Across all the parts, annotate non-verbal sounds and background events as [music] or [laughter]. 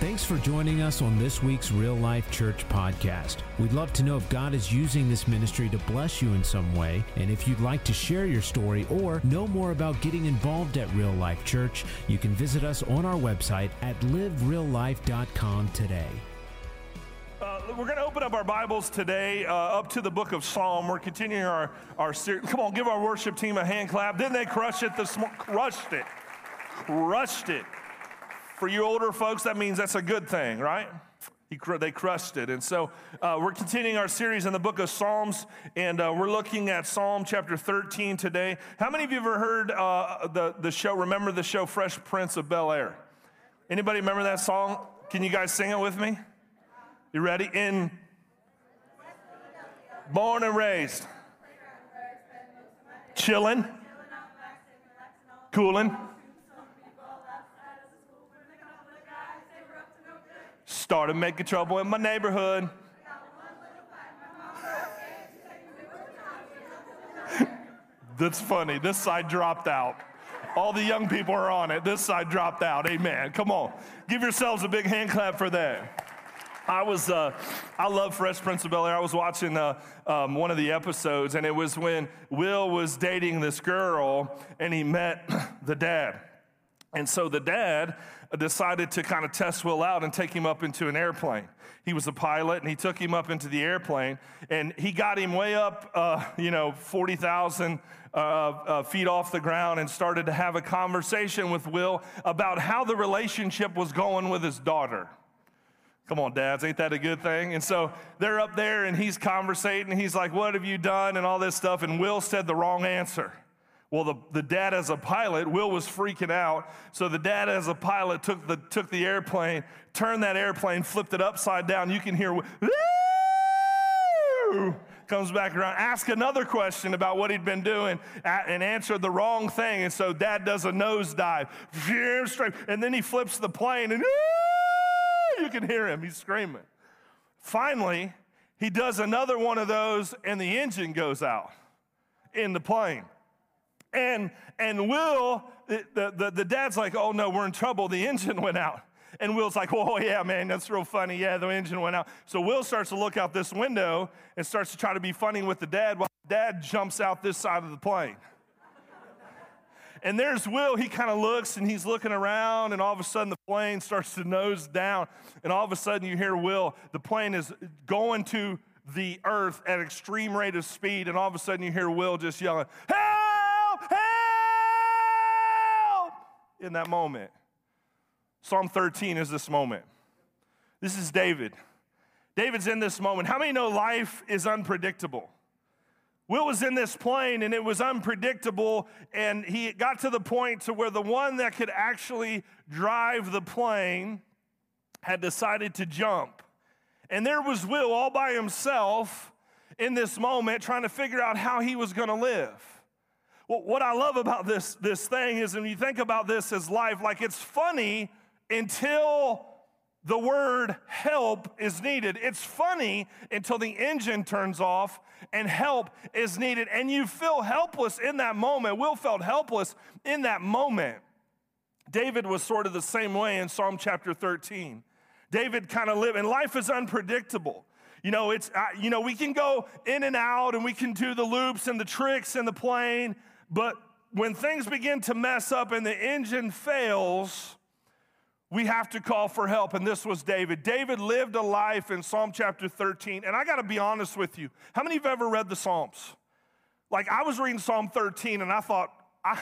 Thanks for joining us on this week's Real Life Church podcast. We'd love to know if God is using this ministry to bless you in some way, and if you'd like to share your story or know more about getting involved at Real Life Church, you can visit us on our website at livereallife.com today. Uh, we're going to open up our Bibles today uh, up to the book of Psalm. We're continuing our, our series. Come on, give our worship team a hand clap. Didn't they crush it this morning? Crushed it. Crushed it. For you older folks, that means that's a good thing, right? they crushed it. And so uh, we're continuing our series in the book of Psalms, and uh, we're looking at Psalm chapter 13 today. How many of you ever heard uh, the, the show, remember the show Fresh Prince of Bel Air? Anybody remember that song? Can you guys sing it with me? You ready? In born and raised, chilling, cooling Started making trouble in my neighborhood. That's funny. This side dropped out. All the young people are on it. This side dropped out. Amen. Come on. Give yourselves a big hand clap for that. I was, uh, I love Fresh Prince of Bel Air. I was watching uh, um, one of the episodes, and it was when Will was dating this girl, and he met [clears throat] the dad. And so the dad decided to kind of test Will out and take him up into an airplane. He was a pilot and he took him up into the airplane and he got him way up, uh, you know, 40,000 uh, uh, feet off the ground and started to have a conversation with Will about how the relationship was going with his daughter. Come on, dads, ain't that a good thing? And so they're up there and he's conversating. He's like, What have you done? and all this stuff. And Will said the wrong answer. Well, the, the dad as a pilot, Will was freaking out. So the dad as a pilot took the, took the airplane, turned that airplane, flipped it upside down. You can hear, Woo! comes back around, ask another question about what he'd been doing, and answered the wrong thing. And so dad does a nosedive, straight, and then he flips the plane, and you can hear him. He's screaming. Finally, he does another one of those, and the engine goes out in the plane. And, and Will, the, the, the dad's like, oh no, we're in trouble. The engine went out. And Will's like, oh, [laughs] yeah, man, that's real funny. Yeah, the engine went out. So Will starts to look out this window and starts to try to be funny with the dad while dad jumps out this side of the plane. and there's Will. He kind of looks and he's looking around, and all of a sudden the plane starts to nose down. And all of a sudden you hear Will, the plane is going to the earth at extreme rate of speed. And all of a sudden you hear Will just yelling, hey! In that moment. Psalm 13 is this moment. This is David. David's in this moment. How many know life is unpredictable? Will was in this plane and it was unpredictable, and he got to the point to where the one that could actually drive the plane had decided to jump. And there was Will all by himself in this moment trying to figure out how he was going to live. What I love about this, this thing is when you think about this as life, like it's funny until the word help is needed. It's funny until the engine turns off and help is needed. And you feel helpless in that moment. Will felt helpless in that moment. David was sort of the same way in Psalm chapter 13. David kind of lived, and life is unpredictable. You know, it's, you know, we can go in and out and we can do the loops and the tricks and the plane, but when things begin to mess up and the engine fails, we have to call for help. And this was David. David lived a life in Psalm chapter 13. And I got to be honest with you. How many of you have ever read the Psalms? Like, I was reading Psalm 13 and I thought, I,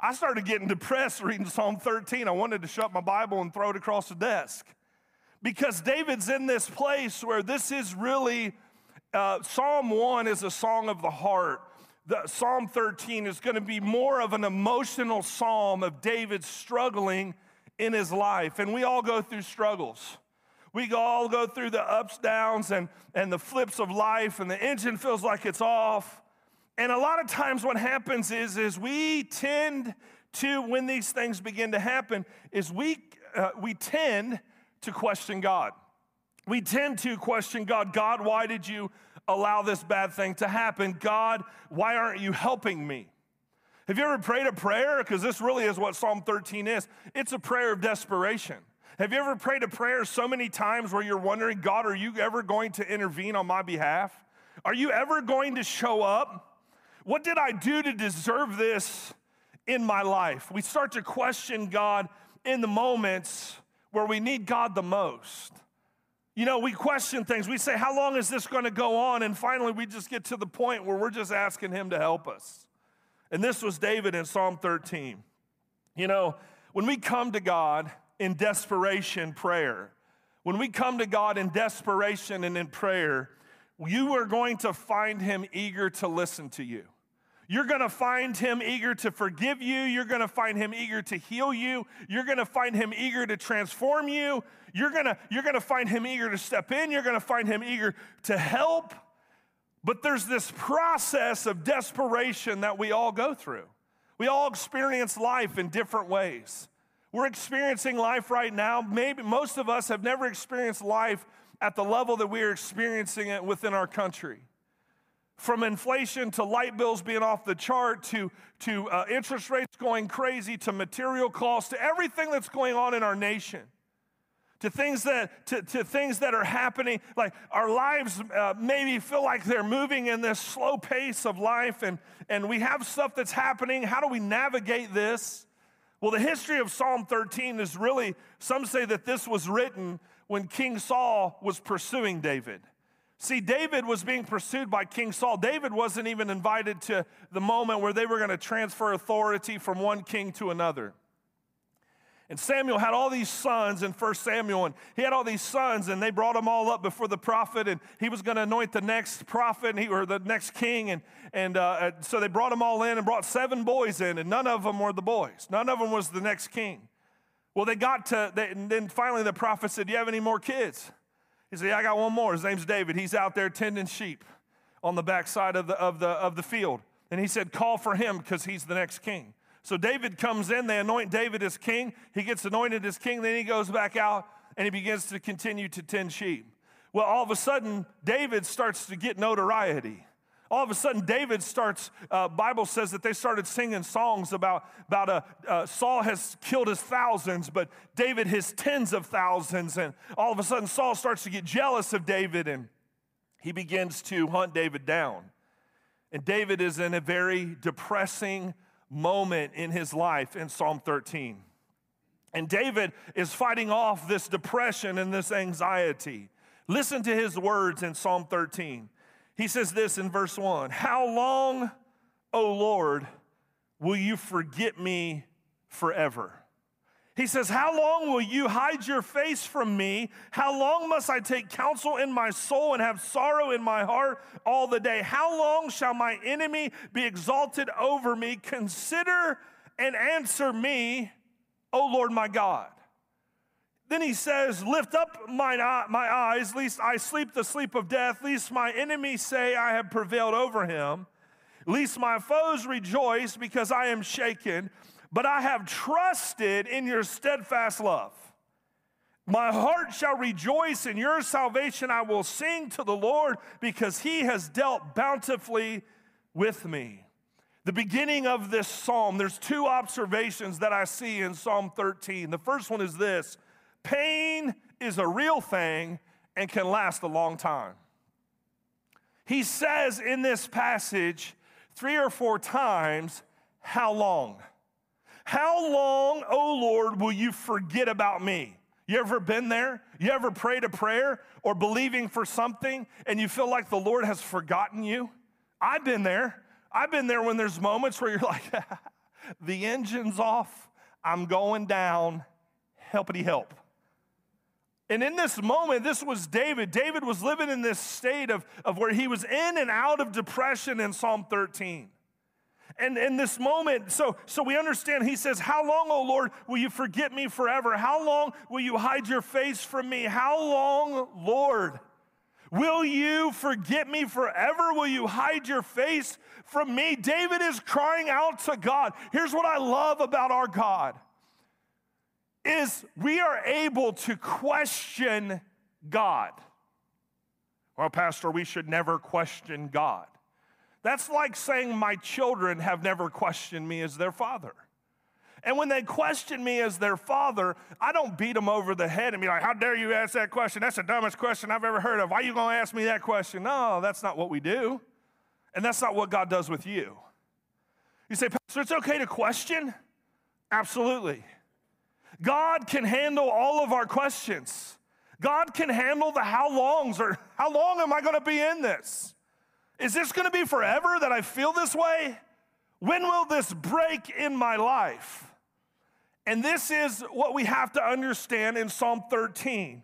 I started getting depressed reading Psalm 13. I wanted to shut my Bible and throw it across the desk. Because David's in this place where this is really, uh, Psalm 1 is a song of the heart the, Psalm 13 is going to be more of an emotional psalm of David struggling in his life. And we all go through struggles. We all go through the ups, downs, and, and the flips of life, and the engine feels like it's off. And a lot of times what happens is, is we tend to, when these things begin to happen, is we, uh, we tend to question God. We tend to question God. God, why did you allow this bad thing to happen? God, why aren't you helping me? Have you ever prayed a prayer? Because this really is what Psalm 13 is it's a prayer of desperation. Have you ever prayed a prayer so many times where you're wondering, God, are you ever going to intervene on my behalf? Are you ever going to show up? What did I do to deserve this in my life? We start to question God in the moments where we need God the most. You know, we question things. We say, How long is this going to go on? And finally, we just get to the point where we're just asking Him to help us. And this was David in Psalm 13. You know, when we come to God in desperation prayer, when we come to God in desperation and in prayer, you are going to find Him eager to listen to you. You're going to find him eager to forgive you. You're going to find him eager to heal you. You're going to find him eager to transform you. You're going to, you're going to find him eager to step in. You're going to find him eager to help. But there's this process of desperation that we all go through. We all experience life in different ways. We're experiencing life right now. Maybe most of us have never experienced life at the level that we are experiencing it within our country from inflation to light bills being off the chart to, to uh, interest rates going crazy to material costs to everything that's going on in our nation to things that to, to things that are happening like our lives uh, maybe feel like they're moving in this slow pace of life and and we have stuff that's happening. How do we navigate this? Well the history of psalm 13 is really some say that this was written when king saul was pursuing david See, David was being pursued by King Saul. David wasn't even invited to the moment where they were going to transfer authority from one king to another. And Samuel had all these sons in 1 Samuel, and he had all these sons, and they brought them all up before the prophet, and he was going to anoint the next prophet he, or the next king. And, and uh, so they brought them all in and brought seven boys in, and none of them were the boys. None of them was the next king. Well, they got to, they, and then finally the prophet said, Do you have any more kids? He said, yeah, I got one more. His name's David. He's out there tending sheep on the backside of the, of the, of the field. And he said, call for him because he's the next king. So David comes in, they anoint David as king. He gets anointed as king, then he goes back out and he begins to continue to tend sheep. Well, all of a sudden, David starts to get notoriety all of a sudden david starts uh, bible says that they started singing songs about, about uh, uh, saul has killed his thousands but david his tens of thousands. And all of a sudden saul starts to get jealous of david and he begins to hunt david down. And david is in a very depressing moment in his life in psalm 13 and david is fighting off this depression and this anxiety. Listen to his words in psalm 13 he says this in verse 1 How long, O Lord, will you forget me forever? He says, How long will you hide your face from me? How long must I take counsel in my soul and have sorrow in my heart all the day? How long shall my enemy be exalted over me? Consider and answer me, O Lord my God. Then he says, Lift up mine, my eyes, lest I sleep the sleep of death, lest my enemies say I have prevailed over him, lest my foes rejoice because I am shaken. But I have trusted in your steadfast love. My heart shall rejoice in your salvation. I will sing to the Lord because he has dealt bountifully with me. The beginning of this psalm, there's two observations that I see in Psalm 13. The first one is this Pain is a real thing and can last a long time. He says in this passage three or four times, How long? How long, oh Lord, will you forget about me? You ever been there? You ever prayed a prayer or believing for something and you feel like the Lord has forgotten you? I've been there. I've been there when there's moments where you're [laughs] like, the engine's off, I'm going down, helpity help. And in this moment, this was David. David was living in this state of, of where he was in and out of depression in Psalm 13. And in this moment, so, so we understand, he says, How long, O Lord, will you forget me forever? How long will you hide your face from me? How long, Lord? Will you forget me forever? Will you hide your face from me? David is crying out to God. Here's what I love about our God is we are able to question God. Well, Pastor, we should never question God. That's like saying my children have never questioned me as their father. And when they question me as their father, I don't beat them over the head and be like, How dare you ask that question? That's the dumbest question I've ever heard of. Why are you going to ask me that question? No, that's not what we do. And that's not what God does with you. You say, Pastor, it's okay to question? Absolutely. God can handle all of our questions. God can handle the how longs or how long am I going to be in this? Is this going to be forever that I feel this way? When will this break in my life? And this is what we have to understand in Psalm 13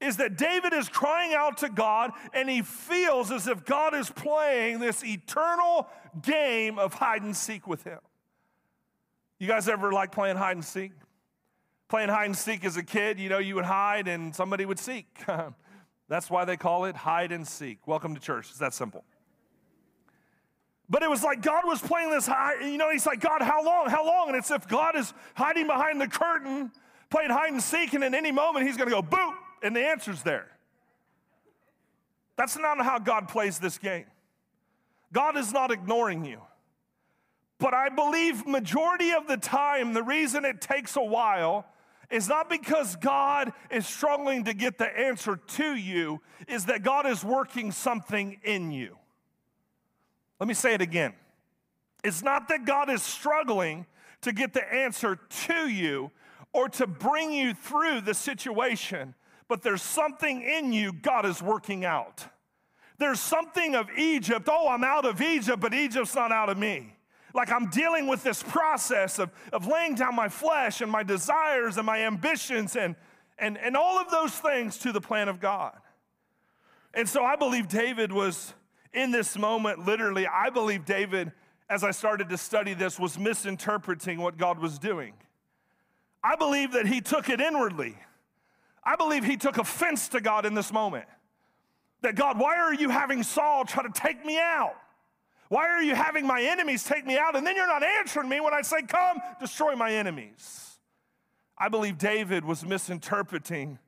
is that David is crying out to God and he feels as if God is playing this eternal game of hide and seek with him. You guys ever like playing hide and seek? Playing hide and seek as a kid, you know, you would hide and somebody would seek. [laughs] That's why they call it hide and seek. Welcome to church. It's that simple. But it was like God was playing this high, you know, he's like, God, how long? How long? And it's if God is hiding behind the curtain, playing hide and seek, and in any moment he's gonna go boop, and the answer's there. That's not how God plays this game. God is not ignoring you. But I believe majority of the time, the reason it takes a while is not because God is struggling to get the answer to you, is that God is working something in you. Let me say it again. It's not that God is struggling to get the answer to you or to bring you through the situation, but there's something in you God is working out. There's something of Egypt. Oh, I'm out of Egypt, but Egypt's not out of me. Like I'm dealing with this process of, of laying down my flesh and my desires and my ambitions and, and, and all of those things to the plan of God. And so I believe David was in this moment, literally, I believe David, as I started to study this, was misinterpreting what God was doing. I believe that he took it inwardly. I believe he took offense to God in this moment. That God, why are you having Saul try to take me out? Why are you having my enemies take me out? And then you're not answering me when I say, Come, destroy my enemies. I believe David was misinterpreting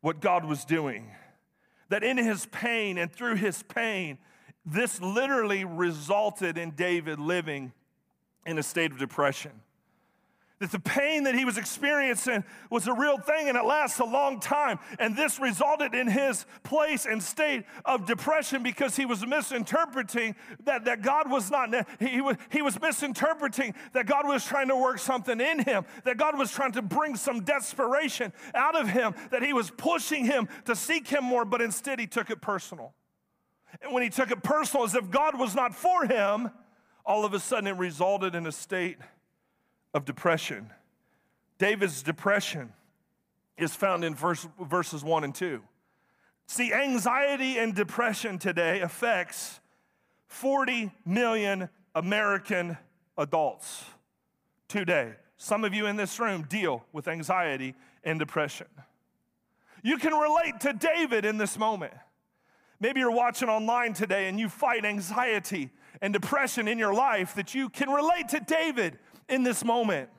what God was doing. That in his pain and through his pain, this literally resulted in David living in a state of depression. That the pain that he was experiencing was a real thing and it lasts a long time. And this resulted in his place and state of depression because he was misinterpreting that, that God was not, he was, he was misinterpreting that God was trying to work something in him, that God was trying to bring some desperation out of him, that he was pushing him to seek him more, but instead he took it personal. And when he took it personal, as if God was not for him, all of a sudden it resulted in a state of depression. David's depression is found in verse, verses 1 and 2. See, anxiety and depression today affects 40 million American adults today. Some of you in this room deal with anxiety and depression. You can relate to David in this moment. Maybe you're watching online today and you fight anxiety and depression in your life, that you can relate to David in this moment.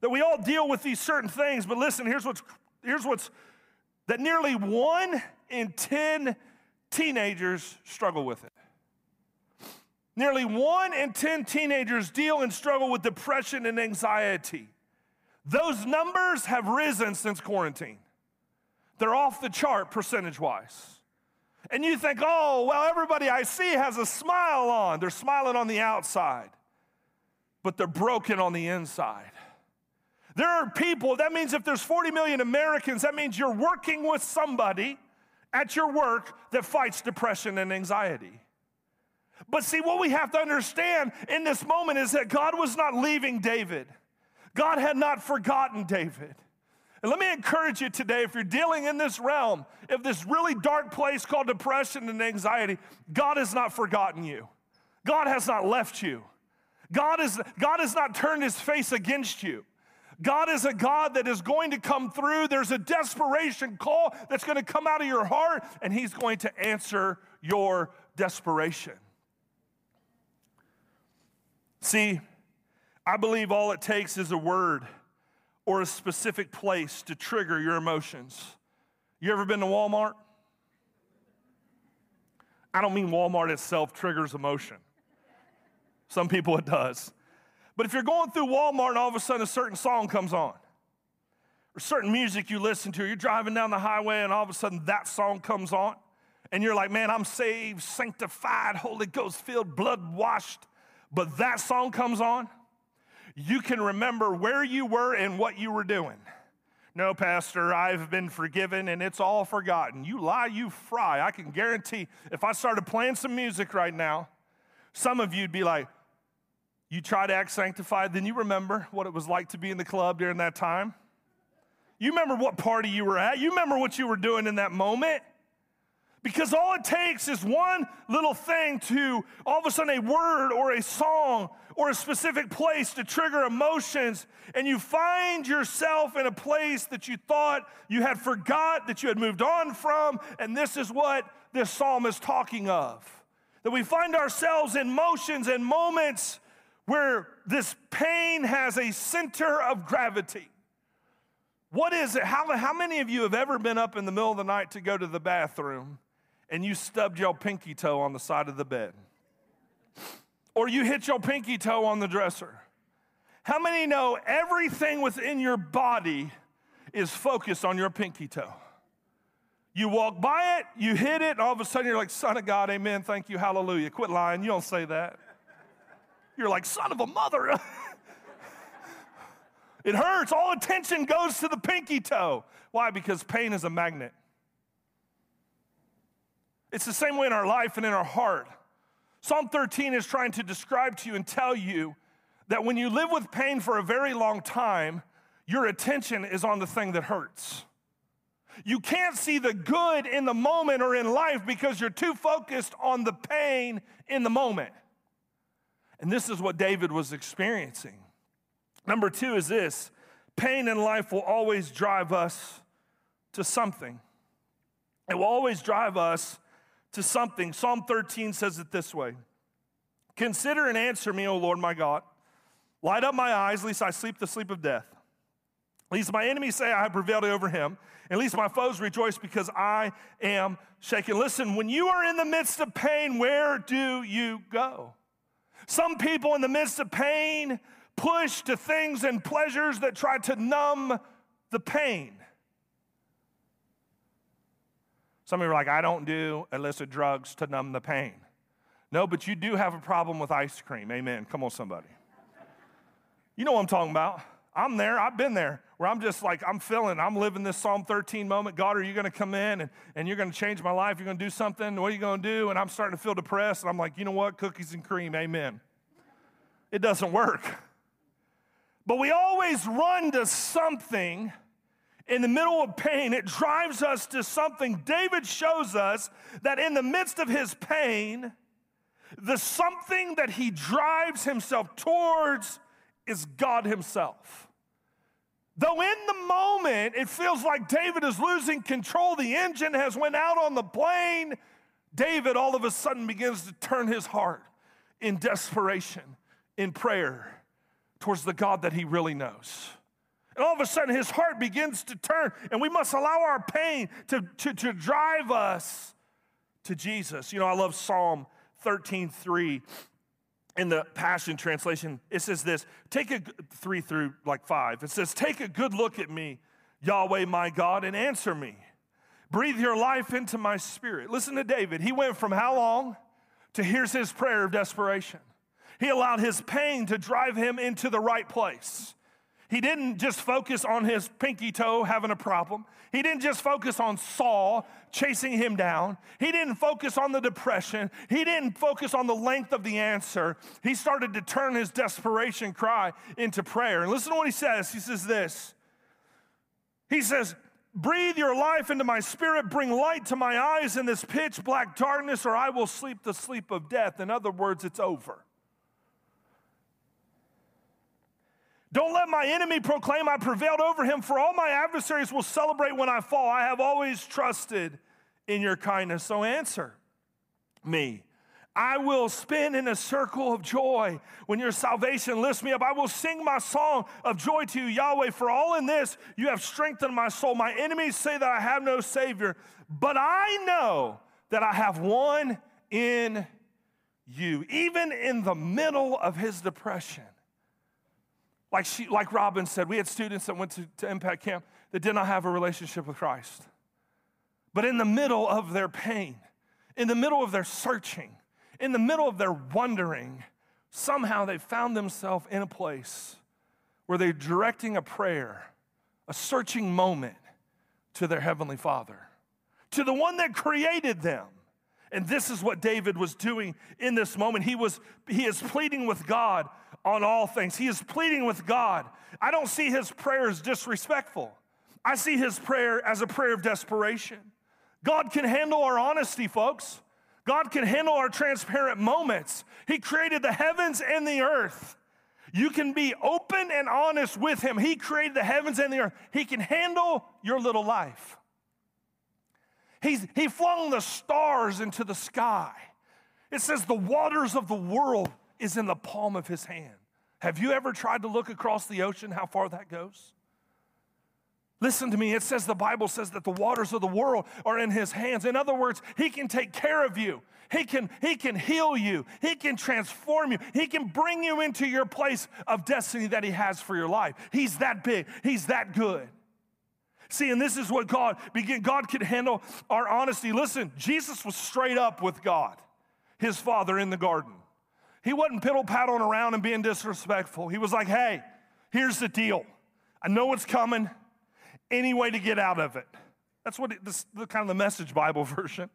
That we all deal with these certain things, but listen, here's what's, here's what's that nearly one in 10 teenagers struggle with it. Nearly one in 10 teenagers deal and struggle with depression and anxiety. Those numbers have risen since quarantine. They're off the chart percentage wise. And you think, oh, well, everybody I see has a smile on. They're smiling on the outside, but they're broken on the inside. There are people, that means if there's 40 million Americans, that means you're working with somebody at your work that fights depression and anxiety. But see, what we have to understand in this moment is that God was not leaving David. God had not forgotten David. And let me encourage you today if you're dealing in this realm, if this really dark place called depression and anxiety, God has not forgotten you. God has not left you. God, is, God has not turned his face against you. God is a God that is going to come through. There's a desperation call that's going to come out of your heart, and He's going to answer your desperation. See, I believe all it takes is a word or a specific place to trigger your emotions. You ever been to Walmart? I don't mean Walmart itself triggers emotion. Some people it does. But if you're going through Walmart and all of a sudden a certain song comes on, or certain music you listen to, you're driving down the highway and all of a sudden that song comes on, and you're like, man, I'm saved, sanctified, Holy Ghost filled, blood washed, but that song comes on, you can remember where you were and what you were doing. No, Pastor, I've been forgiven and it's all forgotten. You lie, you fry. I can guarantee if I started playing some music right now, some of you'd be like, you try to act sanctified, then you remember what it was like to be in the club during that time. You remember what party you were at. You remember what you were doing in that moment. Because all it takes is one little thing to all of a sudden a word or a song or a specific place to trigger emotions, and you find yourself in a place that you thought you had forgot, that you had moved on from, and this is what this psalm is talking of. That we find ourselves in motions and moments where this pain has a center of gravity. What is it? How, how many of you have ever been up in the middle of the night to go to the bathroom and you stubbed your pinky toe on the side of the bed? Or you hit your pinky toe on the dresser? How many know everything within your body is focused on your pinky toe? You walk by it, you hit it, and all of a sudden you're like, Son of God, amen, thank you, hallelujah. Quit lying, you don't say that. You're like, Son of a mother. [laughs] it hurts. All attention goes to the pinky toe. Why? Because pain is a magnet. It's the same way in our life and in our heart. Psalm 13 is trying to describe to you and tell you that when you live with pain for a very long time, your attention is on the thing that hurts. You can't see the good in the moment or in life because you're too focused on the pain in the moment. And this is what David was experiencing. Number two is this pain in life will always drive us to something. It will always drive us to something. Psalm 13 says it this way Consider and answer me, O Lord my God. Light up my eyes, lest I sleep the sleep of death. Lest my enemies say I have prevailed over him. At least my foes rejoice because I am shaken. Listen, when you are in the midst of pain, where do you go? Some people in the midst of pain push to things and pleasures that try to numb the pain. Some of you are like, I don't do illicit drugs to numb the pain. No, but you do have a problem with ice cream. Amen. Come on, somebody. You know what I'm talking about. I'm there, I've been there, where I'm just like, I'm feeling, I'm living this Psalm 13 moment. God, are you going to come in and, and you're going to change my life? You're going to do something? What are you going to do? And I'm starting to feel depressed. And I'm like, you know what? Cookies and cream. Amen. It doesn't work. But we always run to something in the middle of pain, it drives us to something. David shows us that in the midst of his pain, the something that he drives himself towards is God himself. Though in the moment it feels like David is losing control, the engine has went out on the plane, David all of a sudden begins to turn his heart in desperation, in prayer towards the God that he really knows. And all of a sudden, his heart begins to turn, and we must allow our pain to, to, to drive us to Jesus. You know, I love Psalm 13 3 in the Passion Translation. It says this take a three through like five. It says, Take a good look at me, Yahweh my God, and answer me. Breathe your life into my spirit. Listen to David. He went from how long to here's his prayer of desperation. He allowed his pain to drive him into the right place. He didn't just focus on his pinky toe having a problem. He didn't just focus on Saul chasing him down. He didn't focus on the depression. He didn't focus on the length of the answer. He started to turn his desperation cry into prayer. And listen to what he says. He says this He says, Breathe your life into my spirit, bring light to my eyes in this pitch black darkness, or I will sleep the sleep of death. In other words, it's over. Don't let my enemy proclaim I prevailed over him, for all my adversaries will celebrate when I fall. I have always trusted in your kindness. So answer me. I will spin in a circle of joy when your salvation lifts me up. I will sing my song of joy to you, Yahweh. For all in this, you have strengthened my soul. My enemies say that I have no Savior, but I know that I have one in you. Even in the middle of his depression, Like, she, like Robin said, we had students that went to, to Impact Camp that did not have a relationship with Christ. But in the middle of their pain, in the middle of their searching, in the middle of their wondering, somehow they found themselves in a place where they're directing a prayer, a searching moment to their Heavenly Father, to the one that created them. And this is what David was doing in this moment. He was he is pleading with God on all things. He is pleading with God. I don't see his prayer as disrespectful. I see his prayer as a prayer of desperation. God can handle our honesty, folks. God can handle our transparent moments. He created the heavens and the earth. You can be open and honest with Him. He created the heavens and the earth. He can handle your little life. He's, he flung the stars into the sky. It says the waters of the world is in the palm of his hand. Have you ever tried to look across the ocean how far that goes? Listen to me. It says the Bible says that the waters of the world are in his hands. In other words, he can take care of you. He can, he can heal you. He can transform you. He can bring you into your place of destiny that he has for your life. He's that big. He's that good. See, and this is what God begin. God can handle our honesty. Listen, Jesus was straight up with God, his father in the garden. He wasn't piddle paddling around and being disrespectful. He was like, hey, here's the deal. I know it's coming. Any way to get out of it. That's what it, this the kind of the message Bible [laughs] version.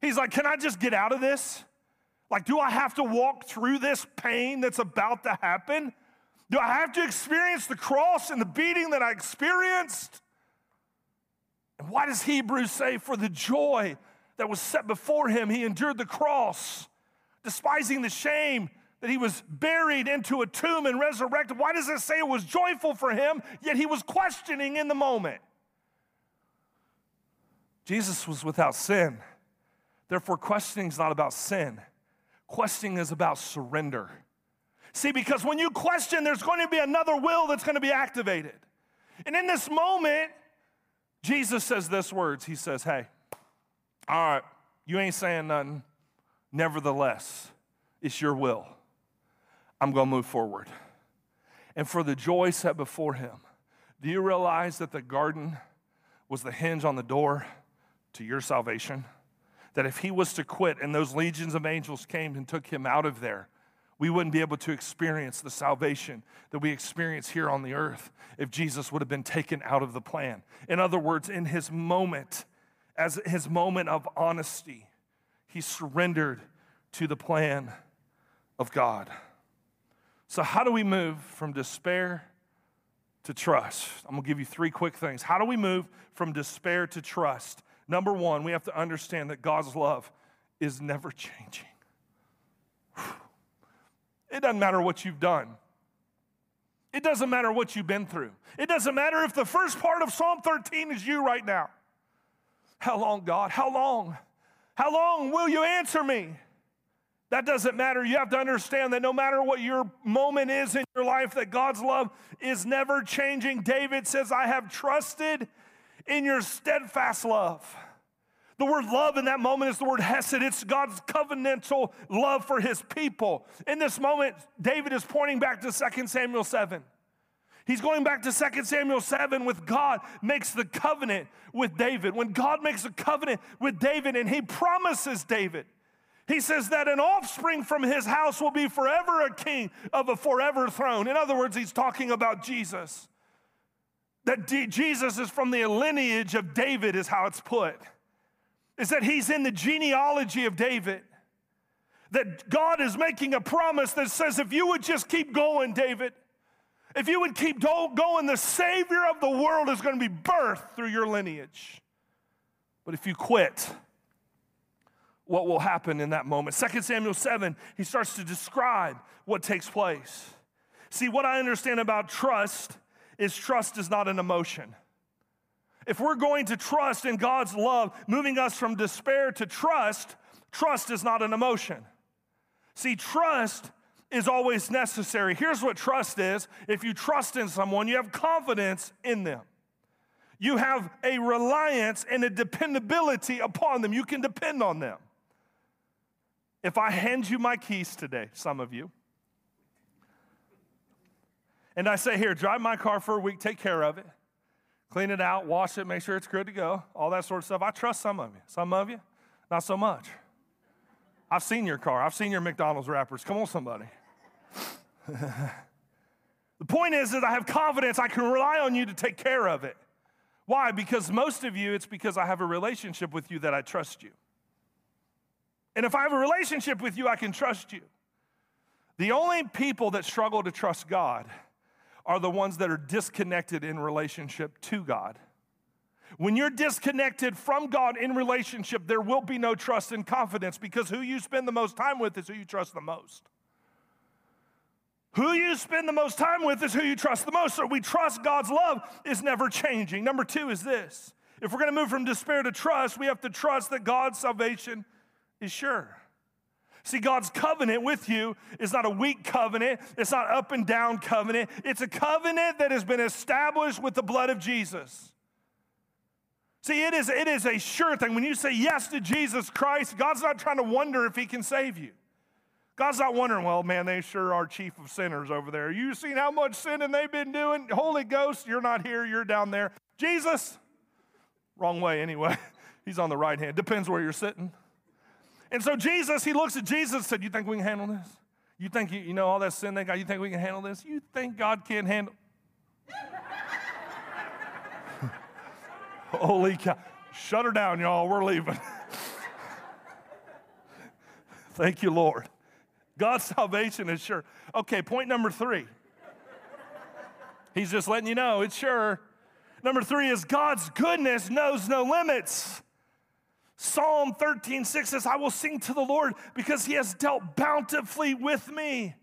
He's like, can I just get out of this? Like, do I have to walk through this pain that's about to happen? Do I have to experience the cross and the beating that I experienced? And why does Hebrews say, for the joy that was set before him, he endured the cross, despising the shame that he was buried into a tomb and resurrected? Why does it say it was joyful for him, yet he was questioning in the moment? Jesus was without sin. Therefore, questioning is not about sin, questioning is about surrender. See, because when you question, there's going to be another will that's going to be activated. And in this moment, Jesus says this words. He says, Hey, all right, you ain't saying nothing. Nevertheless, it's your will. I'm going to move forward. And for the joy set before him, do you realize that the garden was the hinge on the door to your salvation? That if he was to quit and those legions of angels came and took him out of there, we wouldn't be able to experience the salvation that we experience here on the earth if Jesus would have been taken out of the plan. In other words, in his moment, as his moment of honesty, he surrendered to the plan of God. So, how do we move from despair to trust? I'm gonna give you three quick things. How do we move from despair to trust? Number one, we have to understand that God's love is never changing. It doesn't matter what you've done. It doesn't matter what you've been through. It doesn't matter if the first part of Psalm 13 is you right now. How long, God? How long? How long will you answer me? That doesn't matter. You have to understand that no matter what your moment is in your life, that God's love is never changing. David says, I have trusted in your steadfast love. The word love in that moment is the word hesed. It's God's covenantal love for his people. In this moment, David is pointing back to 2 Samuel 7. He's going back to 2 Samuel 7 with God makes the covenant with David. When God makes a covenant with David and he promises David, he says that an offspring from his house will be forever a king of a forever throne. In other words, he's talking about Jesus. That D- Jesus is from the lineage of David, is how it's put is that he's in the genealogy of David. That God is making a promise that says, if you would just keep going, David, if you would keep going, the Savior of the world is going to be birthed through your lineage. But if you quit, what will happen in that moment? 2 Samuel 7, he starts to describe what takes place. See, what I understand about trust is trust is not an emotion. If we're going to trust in God's love, moving us from despair to trust, trust is not an emotion. See, trust is always necessary. Here's what trust is if you trust in someone, you have confidence in them. You have a reliance and a dependability upon them. You can depend on them. If I hand you my keys today, some of you, and I say, Here, drive my car for a week, take care of it, clean it out, wash it, make sure it's good to go, all that sort of stuff. I trust some of you. Some of you, not so much. I've seen your car, I've seen your McDonald's wrappers. Come on, somebody. [laughs] the point is that I have confidence I can rely on you to take care of it. Why? Because most of you, it's because I have a relationship with you that I trust you. And if I have a relationship with you, I can trust you. The only people that struggle to trust God are the ones that are disconnected in relationship to God. When you're disconnected from God in relationship, there will be no trust and confidence because who you spend the most time with is who you trust the most. Who you spend the most time with is who you trust the most. So we trust God's love is never changing. Number two is this if we're going to move from despair to trust, we have to trust that God's salvation is sure. See, God's covenant with you is not a weak covenant. It's not up and down covenant. It's a covenant that has been established with the blood of Jesus. See, it is, it is a sure thing. When you say yes to Jesus Christ, God's not trying to wonder if He can save you. God's not wondering, well, man, they sure are chief of sinners over there. You seen how much sinning they've been doing? Holy Ghost, you're not here, you're down there. Jesus, wrong way anyway. [laughs] He's on the right hand. Depends where you're sitting. And so Jesus, he looks at Jesus and said, You think we can handle this? You think you, you know all that sin they got? You think we can handle this? You think God can handle? [laughs] Holy cow. Shut her down, y'all. We're leaving. [laughs] Thank you, Lord. God's [laughs] salvation is sure. Okay, point number three. He's just letting you know it's sure. Number three is God's goodness knows no limits. Psalm 13, 6 says, I will sing to the Lord because he has dealt bountifully with me.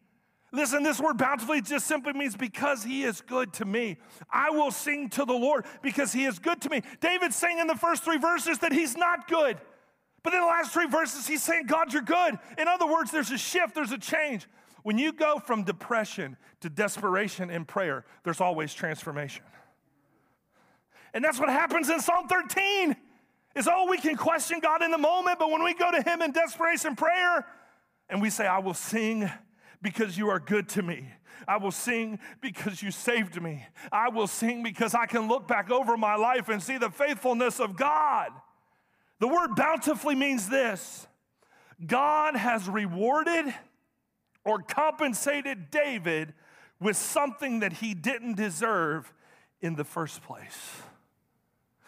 Listen, this word bountifully just simply means because he is good to me. I will sing to the Lord because he is good to me. David's saying in the first three verses that he's not good. But in the last three verses, he's saying, God, you're good. In other words, there's a shift, there's a change. When you go from depression to desperation in prayer, there's always transformation. And that's what happens in Psalm 13 is, oh, we can question God in the moment, but when we go to Him in desperation prayer and we say, I will sing because you are good to me. I will sing because you saved me. I will sing because I can look back over my life and see the faithfulness of God. The word bountifully means this God has rewarded or compensated David with something that he didn't deserve in the first place.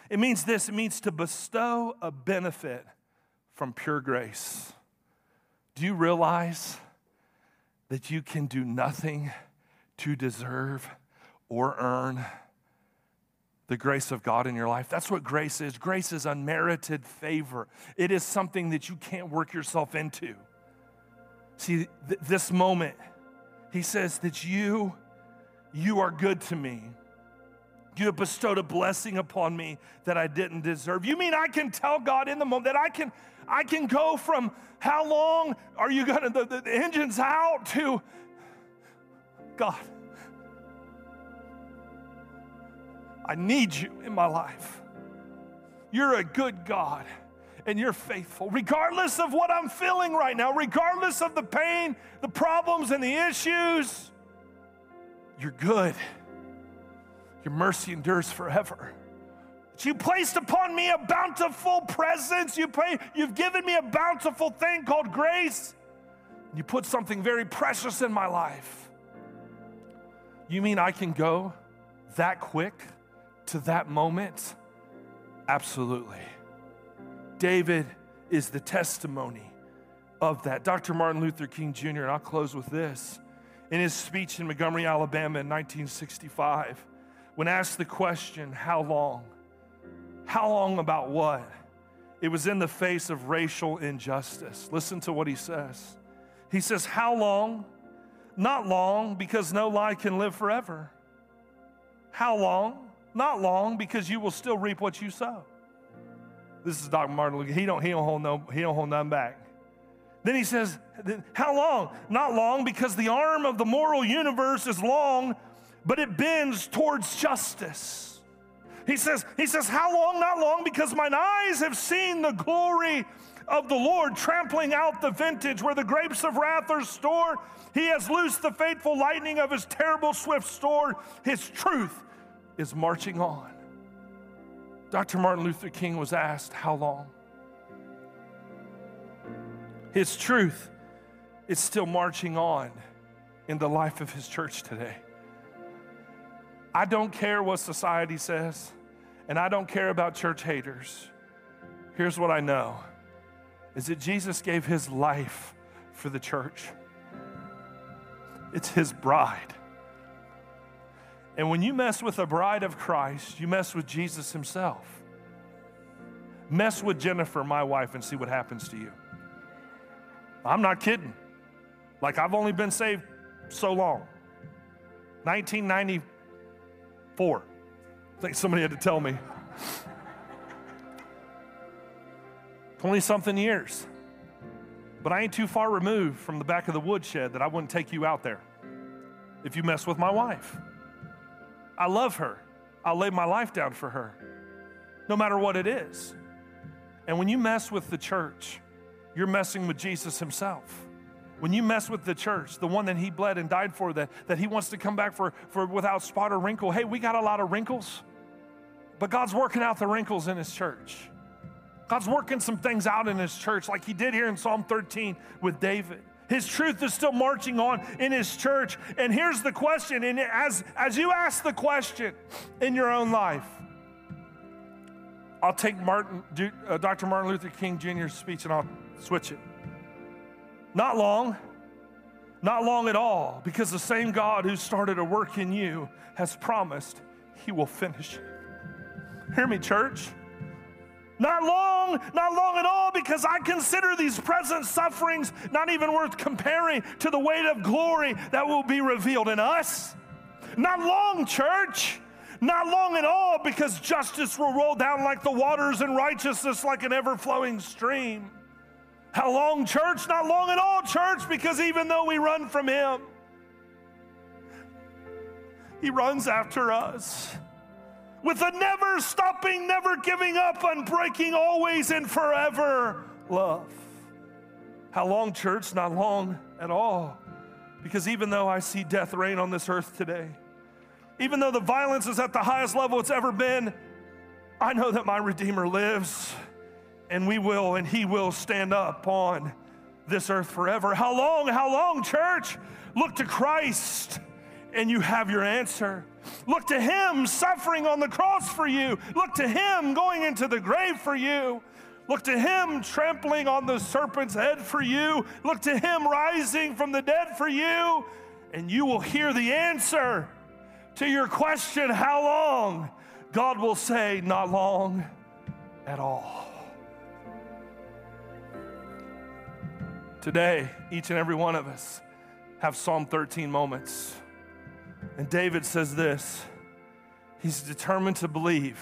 It means this it means to bestow a benefit from pure grace. Do you realize that you can do nothing to deserve or earn the grace of God in your life? That's what grace is. Grace is unmerited favor, it is something that you can't work yourself into. See, th- this moment, he says that you, you are good to me. You have bestowed a blessing upon me that I didn't deserve. You mean I can tell God in the moment that I can, I can go from how long are you gonna, the, the, the engine's out to God, I need you in my life. You're a good God and you're faithful, regardless of what I'm feeling right now, regardless of the pain, the problems, and the issues. You're good. Your mercy endures forever. You placed upon me a bountiful presence. You pray, you've given me a bountiful thing called grace. You put something very precious in my life. You mean I can go that quick to that moment? Absolutely. David is the testimony of that. Dr. Martin Luther King Jr., and I'll close with this. In his speech in Montgomery, Alabama in 1965, when asked the question, How long? How long about what? It was in the face of racial injustice. Listen to what he says. He says, How long? Not long, because no lie can live forever. How long? Not long, because you will still reap what you sow. This is Dr. Martin Luther. He don't, he don't hold no, he don't hold nothing back. Then he says, How long? Not long, because the arm of the moral universe is long, but it bends towards justice. He says, he says, How long? Not long, because mine eyes have seen the glory of the Lord, trampling out the vintage where the grapes of wrath are stored. He has loosed the fateful lightning of his terrible swift sword. His truth is marching on. Dr. Martin Luther King was asked, How long? His truth is still marching on in the life of his church today. I don't care what society says, and I don't care about church haters. Here's what I know is that Jesus gave his life for the church. It's his bride. And when you mess with the bride of Christ, you mess with Jesus himself. Mess with Jennifer, my wife, and see what happens to you. I'm not kidding. Like, I've only been saved so long 1994. I think somebody had to tell me. 20 something years. But I ain't too far removed from the back of the woodshed that I wouldn't take you out there if you mess with my wife. I love her. I'll lay my life down for her, no matter what it is. And when you mess with the church, you're messing with Jesus himself. When you mess with the church, the one that he bled and died for, that, that he wants to come back for, for without spot or wrinkle, hey, we got a lot of wrinkles, but God's working out the wrinkles in his church. God's working some things out in his church, like he did here in Psalm 13 with David. His truth is still marching on in his church. And here's the question, and as, as you ask the question in your own life, I'll take Martin, uh, Dr. Martin Luther King Jr.'s speech and I'll switch it. Not long, not long at all, because the same God who started a work in you has promised he will finish it. Hear me, church. Not long, not long at all, because I consider these present sufferings not even worth comparing to the weight of glory that will be revealed in us. Not long, church. Not long at all, because justice will roll down like the waters and righteousness like an ever flowing stream. How long, church? Not long at all, church, because even though we run from Him, He runs after us with a never stopping, never giving up, unbreaking, always and forever love. How long, church? Not long at all. Because even though I see death reign on this earth today, even though the violence is at the highest level it's ever been, I know that my Redeemer lives and we will and He will stand up on this earth forever. How long? How long, church? Look to Christ and you have your answer. Look to Him suffering on the cross for you. Look to Him going into the grave for you. Look to Him trampling on the serpent's head for you. Look to Him rising from the dead for you. And you will hear the answer to your question how long? God will say, Not long at all. Today, each and every one of us have Psalm 13 moments and David says this He's determined to believe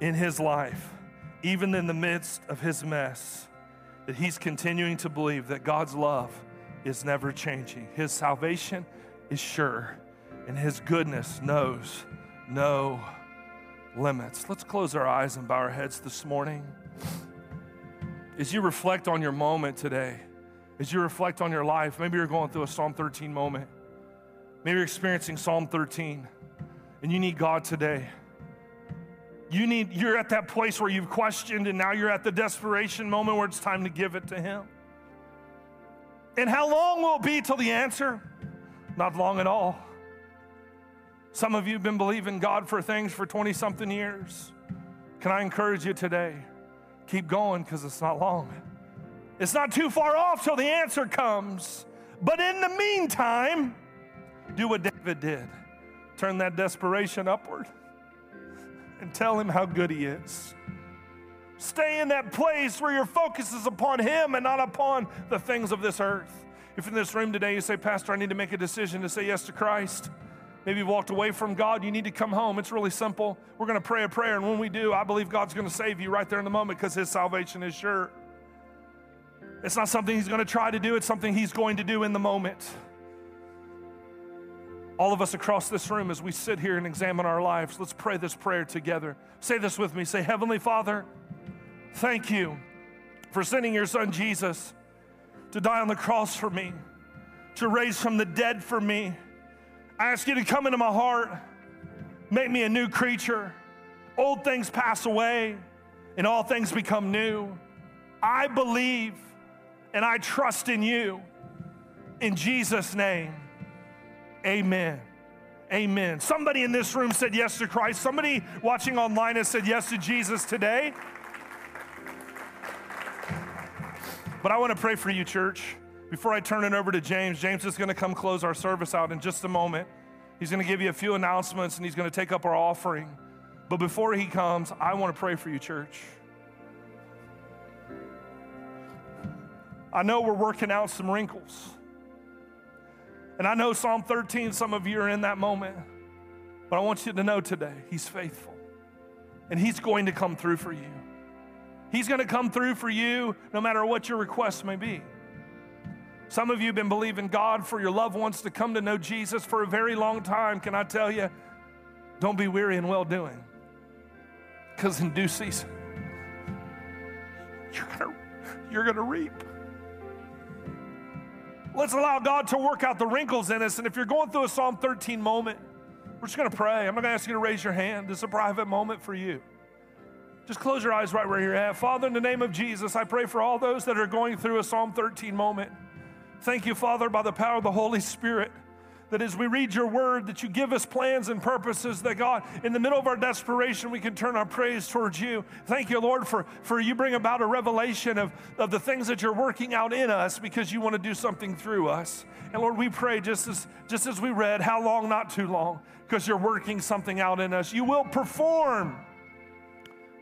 in his life, even in the midst of his mess, that he's continuing to believe that God's love is never changing. His salvation is sure, and his goodness knows no limits. Let's close our eyes and bow our heads this morning. As you reflect on your moment today, as you reflect on your life, maybe you're going through a Psalm 13 moment. Maybe you're experiencing Psalm 13 and you need God today. You need, you're at that place where you've questioned and now you're at the desperation moment where it's time to give it to Him. And how long will it be till the answer? Not long at all. Some of you have been believing God for things for 20 something years. Can I encourage you today? Keep going because it's not long. It's not too far off till the answer comes. But in the meantime, do what David did turn that desperation upward and tell him how good he is. Stay in that place where your focus is upon him and not upon the things of this earth. If in this room today you say, Pastor, I need to make a decision to say yes to Christ, maybe you've walked away from God, you need to come home. It's really simple. We're going to pray a prayer, and when we do, I believe God's going to save you right there in the moment because his salvation is sure. It's not something he's going to try to do, it's something he's going to do in the moment all of us across this room, as we sit here and examine our lives, let's pray this prayer together. Say this with me. Say, Heavenly Father, thank you for sending your son Jesus to die on the cross for me, to raise from the dead for me. I ask you to come into my heart, make me a new creature. Old things pass away, and all things become new. I believe and I trust in you. In Jesus' name, amen. Amen. Somebody in this room said yes to Christ. Somebody watching online has said yes to Jesus today. But I want to pray for you, church. Before I turn it over to James, James is going to come close our service out in just a moment. He's going to give you a few announcements and he's going to take up our offering. But before he comes, I want to pray for you, church. I know we're working out some wrinkles. And I know Psalm 13, some of you are in that moment. But I want you to know today, He's faithful. And He's going to come through for you. He's going to come through for you no matter what your request may be. Some of you have been believing God for your loved ones to come to know Jesus for a very long time. Can I tell you, don't be weary in well doing. Because in due season, you're going you're going to reap. Let's allow God to work out the wrinkles in us. And if you're going through a Psalm 13 moment, we're just going to pray. I'm not going to ask you to raise your hand. This is a private moment for you. Just close your eyes right where you're at. Father, in the name of Jesus, I pray for all those that are going through a Psalm 13 moment. Thank you, Father, by the power of the Holy Spirit that as we read your word that you give us plans and purposes that god in the middle of our desperation we can turn our praise towards you. Thank you lord for, for you bring about a revelation of, of the things that you're working out in us because you want to do something through us. And lord we pray just as just as we read how long? Not too long because you're working something out in us. You will perform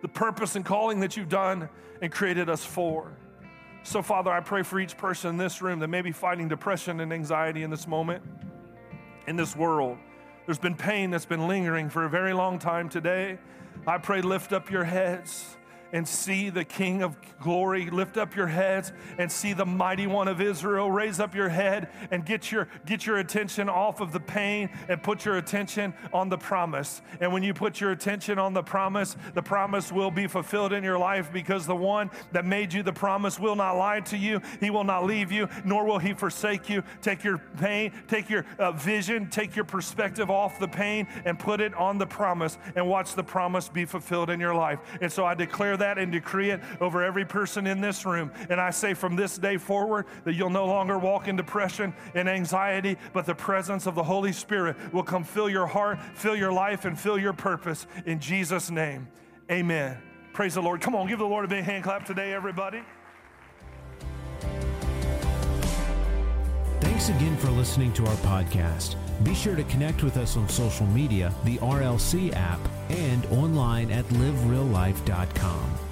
the purpose and calling that you've done and created us for. So father i pray for each person in this room that may be fighting depression and anxiety in this moment in this world. There's been pain that's been lingering for a very long time today. I pray, lift up your heads and see the King of glory. Lift up your heads and see the mighty one of Israel. Raise up your head and get your, get your attention off of the pain and put your attention on the promise. And when you put your attention on the promise, the promise will be fulfilled in your life because the one that made you the promise will not lie to you. He will not leave you, nor will he forsake you. Take your pain, take your uh, vision, take your perspective off the pain and put it on the promise and watch the promise be fulfilled in your life. And so I declare declare that and decree it over every person in this room. And I say from this day forward that you'll no longer walk in depression and anxiety, but the presence of the Holy Spirit will come fill your heart, fill your life, and fill your purpose. In Jesus' name, amen. Praise the Lord. Come on, give the Lord a big hand clap today, everybody. Thanks again for listening to our podcast. Be sure to connect with us on social media, the RLC app, and online at livereallife.com.